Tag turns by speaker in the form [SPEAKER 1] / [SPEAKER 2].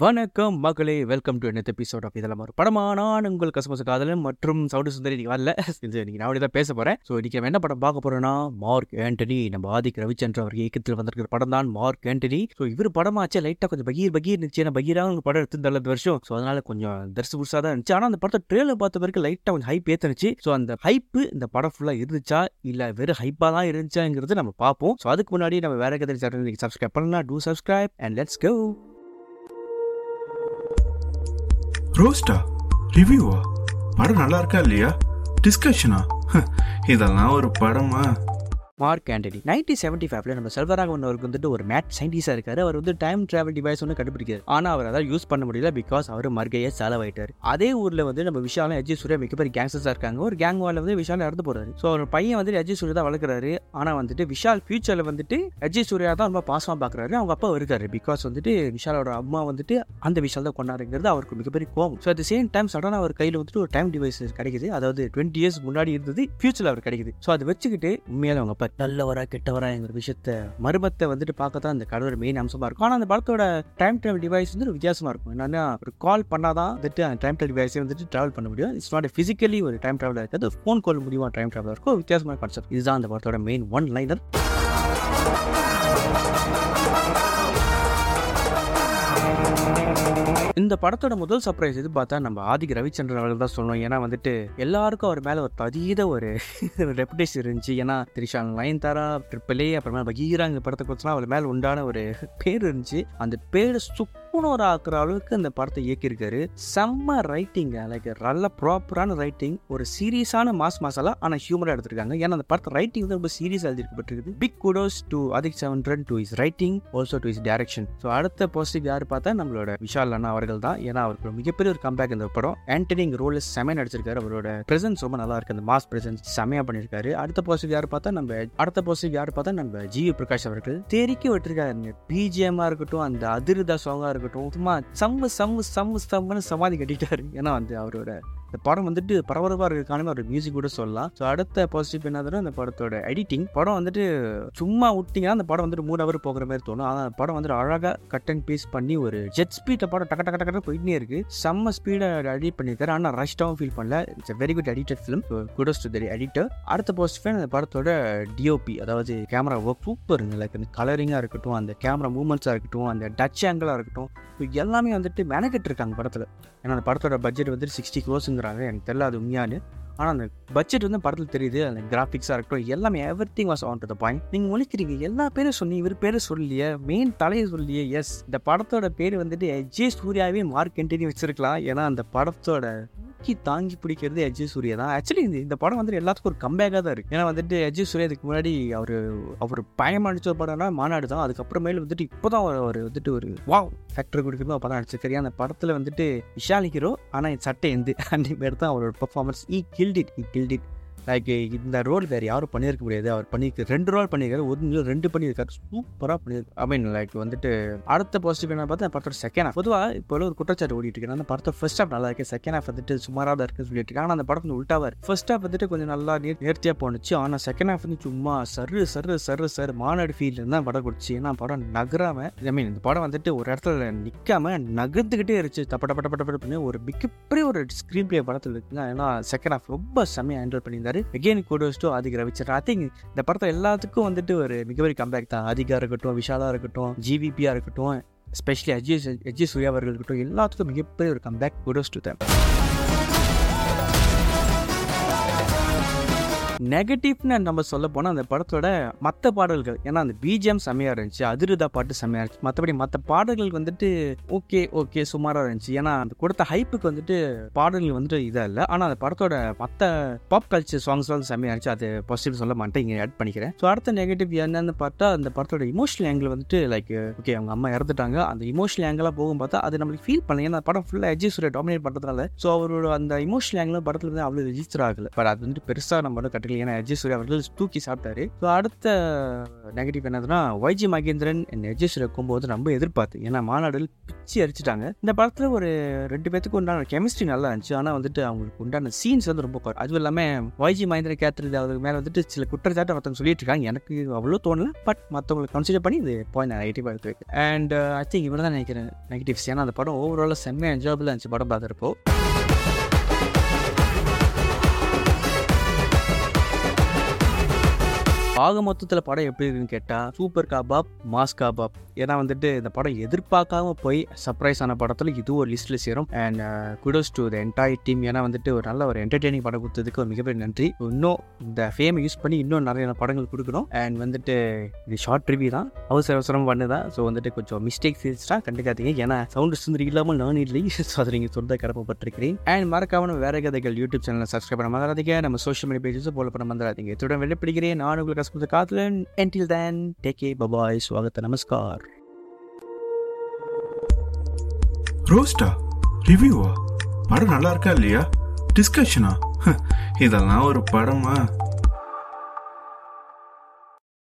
[SPEAKER 1] வணக்கம் மகளே welcome to என்ன எபிசோட் ஆஃப் இதெல்லாம் ஒரு படமா? நான் உங்கள் கசமச காதலன் மற்றும் சவுடு சுந்தரி. இன்னைக்கு வரல. இது இன்னைக்கு நான் தான் பேச போறேன். ஸோ இன்னைக்கு நம்ம என்ன படம் பார்க்க போறோம்னா மார்க் ஆண்டனி நம்ம ஆதிக் ரவிச்சந்திர அவர் இயக்கத்தில் வந்திருக்கிற படம் தான் மார்க் ஆண்டனி. ஸோ இவர் படமாச்சே லைட்டாக கொஞ்சம் பகீர் பகீர் இருந்துச்சு. ஏன்னா பகீராக ஒரு படம் எடுத்து இந்த வருஷம். ஸோ அதனால கொஞ்சம் தரிசு புதுசாக தான் இருந்துச்சு. ஆனால் அந்த படத்தை ட்ரெயிலர் பார்த்த வரைக்கும் லைட்டாக கொஞ்சம் ஹைப் ஏற்றுனுச்சு ஸோ அந்த ஹைப்பு இந்த படம் ஃபுல்லாக இருந்துச்சா? இல்லை வெறும் ஹைப்பாக தான் இருந்துச்சாங்கிறது நம்ம பார்ப்போம். ஸோ அதுக்கு முன்னாடி நம்ம வேற கதை சேனல் சப்ஸ்கிரைப் பண்ணலாம் do subscribe and let's go
[SPEAKER 2] ரோஸ்டா ரிவ்யூவா படம் நல்லா இருக்கா இல்லையா? டிஸ்கஷனா இதெல்லாம் ஒரு படமா?
[SPEAKER 1] மார்க் ஆண்டனி நைன்டீன் செவன்டி ஃபைவ்ல நம்ம செல்வராகவன் அவருக்கு வந்துட்டு ஒரு மேட் சயின்டிஸ்டாக இருக்காரு. அவர் வந்து டைம் டிராவல் டிவைஸ் ஒன்று கண்டுபிடிக்காரு ஆனால் அவர் அதான் யூஸ் பண்ண முடியல பிகாஸ் அவர் மர்கையை செலவாயிட்டார். அதே ஊரில் வந்து நம்ம விஷாலும் அஜய் சூர்யா மிகப்பெரிய கேங்ஸ்டர்ஸாக இருக்காங்க. ஒரு கேங் வால வந்து விஷால் இறந்து போறாரு. ஸோ அவர் பையன் வந்துட்டு அஜய் சூர்யா தான் வளர்க்குறாரு. ஆனால் வந்துட்டு விஷால் ஃபியூச்சரில் வந்துட்டு அஜய் சூர்யா தான் ரொம்ப பாசமாக பார்க்குறாரு அவங்க அப்பா இருக்காரு. பிகாஸ் வந்துட்டு விஷாலோட அம்மா வந்துட்டு அந்த விஷால் தான் கொண்டாருங்கிறது அவருக்கு மிகப்பெரிய கோபம். ஸோ அட் சேம் டைம் சடனாக அவர் கையில் வந்துட்டு ஒரு டைம் டிவைஸ் கிடைக்குது. அதாவது டுவெண்ட்டி இயர்ஸ் முன்னாடி இருந்தது ஃபியூச்சரில் அவர் கிடைக்குது. ஸோ அதை வச்சுக்கிட்டு உண்மையில அவங்க அப்பா நல்லவரா கெட்டவராங்கிற விஷயத்த மர்மத்தை வந்துட்டு பார்க்க தான் அந்த கடவுள் மெயின் அம்சமாக இருக்கும். ஆனால் அந்த படத்தோட டைம் டிராவல் டிவைஸ் வந்து ஒரு வித்தியாசமாக இருக்கும். என்னன்னா ஒரு கால் பண்ணாதான் வந்துட்டு அந்த டைம் டிராவல் டிவைஸை வந்துட்டு ட்ராவல் பண்ண முடியும். இட்ஸ் நாட் ஃபிசிக்கலி ஒரு டைம் ட்ராவலாக இருக்காது. ஃபோன் கால் முடியுமா டைம் டிராவல் இருக்கும். ஒரு வித்தியாசமான கான்செப்ட் இதுதான் அந்த படத்தோட மெயின் ஒன் லைனர் இந்த படத்தோட முதல் சர்ப்ரைஸ் இது பார்த்தா நம்ம ஆதிக் ரவிச்சந்திரன் அவர்கள் தான் சொல்லணும். ஏன்னா வந்துட்டு எல்லாருக்கும் அவர் மேலே ஒரு பதீத ஒரு ரெப்புடேஷன் இருந்துச்சு. ஏன்னா திரிஷா லைன் தாரா ட்ரிபிள் அப்புறமா பகீரா படத்தை கொடுத்தா அவர் மேலே உண்டான ஒரு பேர் இருந்துச்சு. அந்த பேரை சுக்குனோர் ஆக்குற அளவுக்கு அந்த படத்தை இயக்கியிருக்காரு. செம்ம ரைட்டிங் லைக் நல்ல ப்ராப்பரான ரைட்டிங் ஒரு சீரியஸான மாஸ் மசாலா ஆனால் ஹியூமரா எடுத்திருக்காங்க. ஏன்னா அந்த படத்தை ரைட்டிங் ரொம்ப சீரியஸ் எழுதிருக்கப்பட்டிருக்கு பிக் குடோஸ் டு அதிக் செவன் run to his writing also to his direction so அடுத்த பாசிட்டிவ் யார் பார்த்தா நம்மளோட விஷால் அண்ணா அவர்கள் தான். ஏன்னா அவருக்கு மிகப்பெரிய ஒரு கம்பேக் இந்த படம். ஆண்டனி இங்க ரோல் செமையா நடிச்சிருக்காரு. அவரோட பிரசன்ஸ் ரொம்ப நல்லா இருக்கு. அந்த மாஸ் பிரசன்ஸ் செமையா பண்ணியிருக்காரு. அடுத்த பாசிட்டிவ் யார் பார்த்தா நம்ம அடுத்த பாசிட்டிவ் யார் பார்த்தா நம்ம ஜி பிரகாஷ் அவர்கள். தெறிக்கி விட்டுருக்காரு பிஜிஎம்மா இருக்கட்டும் அந்த அதிருதா சாங்கா இருக்கட்டும் இருக்கட்டும். சும்மா சம்மு சம்மு சம்மு சம்முன்னு சமாதி கட்டிட்டாரு. ஏன்னா வந்து அவரோட இந்த படம் வந்துட்டு பரபரப்பாக இருக்கான ஒரு மியூசிக் கூட சொல்லலாம். ஸோ அடுத்த பாசிட்டிவ் என்னதுன்னா அந்த படத்தோட எடிட்டிங் படம் வந்துட்டு சும்மா விட்டிங்கன்னா அந்த படம் வந்துட்டு மூணு ஹவர் போகிற மாதிரி தோணும். ஆனால் படம் வந்துட்டு அழகாக கட் அண்ட் பீஸ் பண்ணி ஒரு ஜெட் ஸ்பீட்டை படம் டக்க டக்க டக்க போயிட்டே இருக்கு. செம்ம ஸ்பீடை எடிட் பண்ணியிருக்காரு. ஆனால் ரஷ்டாகவும் ஃபீல் பண்ணல. It's very good edited film kudos to the editor அடுத்த பாசிட்டிவ் அந்த படத்தோட டிஓபி அதாவது கேமரா ஒர்க் சூப்பர் லைக் அந்த கலரிங்காக இருக்கட்டும் அந்த கேமரா மூமெண்ட்ஸாக இருக்கட்டும் அந்த டச் ஆங்கிளாக இருக்கட்டும். எல்லாமே வந்துட்டு மெனக்கிட்டு இருக்காங்க படத்தில். ஏன்னா அந்த படத்தோட பட்ஜெட் வந்துட்டு சிக்ஸ்டி க்ரோஸுங்கிறாங்க எனக்கு தெரியல அது உண்மையானு ஆனால் அந்த பட்ஜெட் வந்து படத்தில் தெரியுது. அந்த கிராஃபிக்ஸாக இருக்கட்டும் எல்லாமே everything was on to the point நீங்கள் முழிக்கிறீங்க எல்லா பேரும் சொன்னீங்க. இவர் பேரை சொல்லியே மெயின் தலையை சொல்லியே எஸ் இந்த படத்தோட பேர் வந்துட்டு எஜே சூர்யாவே மார்க் கண்டினியூ வச்சிருக்கலாம். ஏன்னா அந்த படத்தோட தூக்கி தாங்கி பிடிக்கிறது அஜய் சூர்யா தான். ஆக்சுவலி இந்த படம் வந்துட்டு எல்லாத்துக்கும் ஒரு கம்பேக்காக தான் இருக்கு. ஏன்னா வந்துட்டு அஜய் சூர்யா இதுக்கு முன்னாடி அவர் அவர் பயமா நடிச்ச ஒரு படம்னா மாநாடு தான். அதுக்கப்புறமேல வந்துட்டு இப்போதான் அவர் அவர் வந்துட்டு ஒரு வாவ் ஃபேக்டர் கொடுக்குறது படம் நடிச்சிருக்காரு அந்த படத்தில் வந்துட்டு விஷாலிக்கிறோம் ஆனால் என் சட்டை எந்து அந்த மாரி தான் அவரோட performance he killed it he killed it it like இந்த ரோல் வேறு யாரும் பண்ணியிருக்க முடியாது. அவர் பண்ணியிருக்கு ரெண்டு ரோல் பண்ணியிருக்காரு. ஒரு ரெண்டு பண்ணியிருக்காரு. சூப்பராக பண்ணியிருக்கு. ஐ மீன் லைக் வந்துட்டு அடுத்த பாசிட்டிவ் என்ன பார்த்தா படத்தோட செகண்ட் ஹாஃப் பொதுவாக இப்போ ஒரு குற்றச்சாட்டு ஓடிட்டு இருக்கு. அந்த படத்தை ஃபர்ஸ்ட் ஹாஃப் நல்லா இருக்கு செகண்ட் ஹாஃப் வந்துட்டு சுமாராக தான் இருக்குன்னு சொல்லிட்டு இருக்காங்க. ஆனால் அந்த படம் வந்து உல்ட்டாவாக இருக்கு. ஃபர்ஸ்ட் ஹாஃப் வந்துட்டு கொஞ்சம் நல்லா நேர் நேர்த்தியாக போனுச்சு ஆனால் செகண்ட் ஹாஃப் வந்து சும்மா சரு சரு சரு சரு மாநாடு ஃபீல் தான் படம் கொடுத்துச்சு ஏன்னா படம் நகராம ஐ மீன் இந்த படம் வந்துட்டு ஒரு இடத்துல நிற்காம நகர்ந்துக்கிட்டே இருந்துச்சு. தப்பட பட்ட பட்ட பண்ணி ஒரு மிகப்பெரிய ஒரு ஸ்க்ரீன் பிளே படத்தில் இருக்குங்க. ஏன்னா செகண்ட் ஹாஃப் ரொம்ப செம்மையாக ஹேண்டில் பண்ணியிருந்தாரு. பண்ணியிருந்தாரு again kudos to Adhik Ravichandran I think இந்த படத்தை எல்லாத்துக்கும் வந்துட்டு ஒரு மிகப்பெரிய கம்பேக் தான். ஆதிகா இருக்கட்டும் விஷாலா இருக்கட்டும் ஜிவிபியாக இருக்கட்டும் ஸ்பெஷலி அஜய் அஜய் சூர்யா அவர்கள் இருக்கட்டும் எல்லாத்துக்கும் மிகப்பெரிய ஒரு கம்பேக் கோடோஸ் டு தம் நெகட்டிவ்னு நம்ம சொல்ல போனால் அந்த படத்தோட மற்ற பாடல்கள் ஏன்னா அந்த பிஜிஎம் செம்மையாக இருந்துச்சு அதிருதா பாட்டு செம்மையாக இருந்துச்சு. மற்றபடி மற்ற பாடல்கள் வந்துட்டு ஓகே ஓகே சுமாராக இருந்துச்சு. ஏன்னா அந்த கொடுத்த ஹைப்புக்கு வந்துட்டு பாடல்கள் வந்துட்டு இதாக இல்லை. ஆனால் அந்த படத்தோட மற்ற பாப் கல்ச்சர் சாங்ஸ் வந்து செம்மையாக இருந்துச்சு. அது பாசிட்டிவ் சொல்ல மாட்டேன் இங்கே ஆட் பண்ணிக்கிறேன். ஸோ அடுத்த நெகட்டிவ் என்னன்னு பார்த்தா அந்த படத்தோட இமோஷனல் ஆங்கிள் வந்துட்டு லைக் ஓகே அவங்க அம்மா இறந்துட்டாங்க. அந்த இமோஷனல் ஆங்கிளாக போகும் பார்த்தா அது நம்மளுக்கு ஃபீல் பண்ணல. ஏன்னா படம் ஃபுல்லாக அஜய் சூரிய டாமினேட் பண்ணுறதுனால ஸோ அவரோட அந்த இமோஷனல் ஆங்கிளும் படத்தில் வந்து அவ்வளோ ரிஜிஸ்டர் ஆகலை. பட் அது வந்துட்டு பெருசாக நம்ம வந்து ஏன்னா அஜய் சூர்யா அவர்கள் தூக்கி சாப்பிட்டாரு. ஸோ அடுத்த நெகட்டிவ் என்னதுன்னா வைஜி மகேந்திரன் என் அஜய் சூர்யா ரொம்ப எதிர்பார்த்து ஏன்னா மாநாடுகள் பிச்சு அரிச்சிட்டாங்க இந்த படத்தில் ஒரு ரெண்டு பேத்துக்கு உண்டான கெமிஸ்ட்ரி நல்லா இருந்துச்சு. ஆனால் வந்துட்டு அவங்களுக்கு உண்டான சீன்ஸ் வந்து ரொம்ப குறை. அதுவும் இல்லாமல் வைஜி மகேந்திரன் கேத்துறது அதுக்கு மேலே வந்துட்டு சில குற்றச்சாட்டு ஒருத்தவங்க சொல்லிட்டு இருக்காங்க. எனக்கு அவ்வளோ தோணல. பட் மற்றவங்களை கன்சிடர் பண்ணி இது பாயிண்ட் நான் நெகட்டிவாக எடுத்து வைக்கிறேன். அண்ட் ஐ திங்க் இவ்வளோ தான் நினைக்கிறேன் நெகட்டிவ்ஸ் ஏன்னா அந்த படம் ஓவராலாக செம்மையாக என்ஜாயபிளாக இருந்துச்சு படம் பார்த்துருப்போ ஆக மொத்தத்தில் படம் எப்படி இருக்குன்னு கேட்டால் சூப்பர் காபாப் மாஸ் காபாப் ஏன்னா வந்துட்டு இந்த படம் எதிர்பார்க்காம போய் சர்ப்ரைஸ் ஆன படத்தில் இது ஒரு லிஸ்ட்டில் சேரும். And kudos to the entire team ஏன்னா வந்துட்டு ஒரு நல்ல ஒரு என்டர்டெய்னிங் படம் கொடுத்ததுக்கு ஒரு மிகப்பெரிய நன்றி. இன்னும் இந்த ஃபேமை யூஸ் பண்ணி இன்னும் நிறைய படங்கள் கொடுக்கணும். அண்ட் வந்துட்டு இது ஷார்ட் ரிவ்யூ தான். அவசர அவசரம் பண்ணு தான் ஸோ வந்துட்டு கொஞ்சம் மிஸ்டேக்ஸ் இருந்துச்சுன்னா கண்டுக்காதீங்க. ஏன்னா சவுண்ட் சுந்தரி இல்லாமல் நான் இல்லை. ஸோ அதை நீங்கள் சொல்ல கடமைப்பட்டிருக்கிறேன் அண்ட் மறக்காம வேற கதைகள் யூடியூப் சேனலை சப்ஸ்கிரைப் பண்ண மறந்துடாதீங்க. நம்ம சோஷியல் மீடியா பேஜஸும் போல பண்ண மறந்துடாதீங்க. இத்துடன் வெளிப்படுகிறேன் நான் உங்களுக்கு கஷ்டப்பட்ட காத்துலன் என்டில் தேன் டேக் ஏ பபாய் ஸ்வாகத்த நமஸ்கார்
[SPEAKER 2] ரோஸ்டா ரிவ்யூவா படம் நல்லா இருக்கா இல்லையா? டிஸ்கஷனா இதெல்லாம் ஒரு படமா?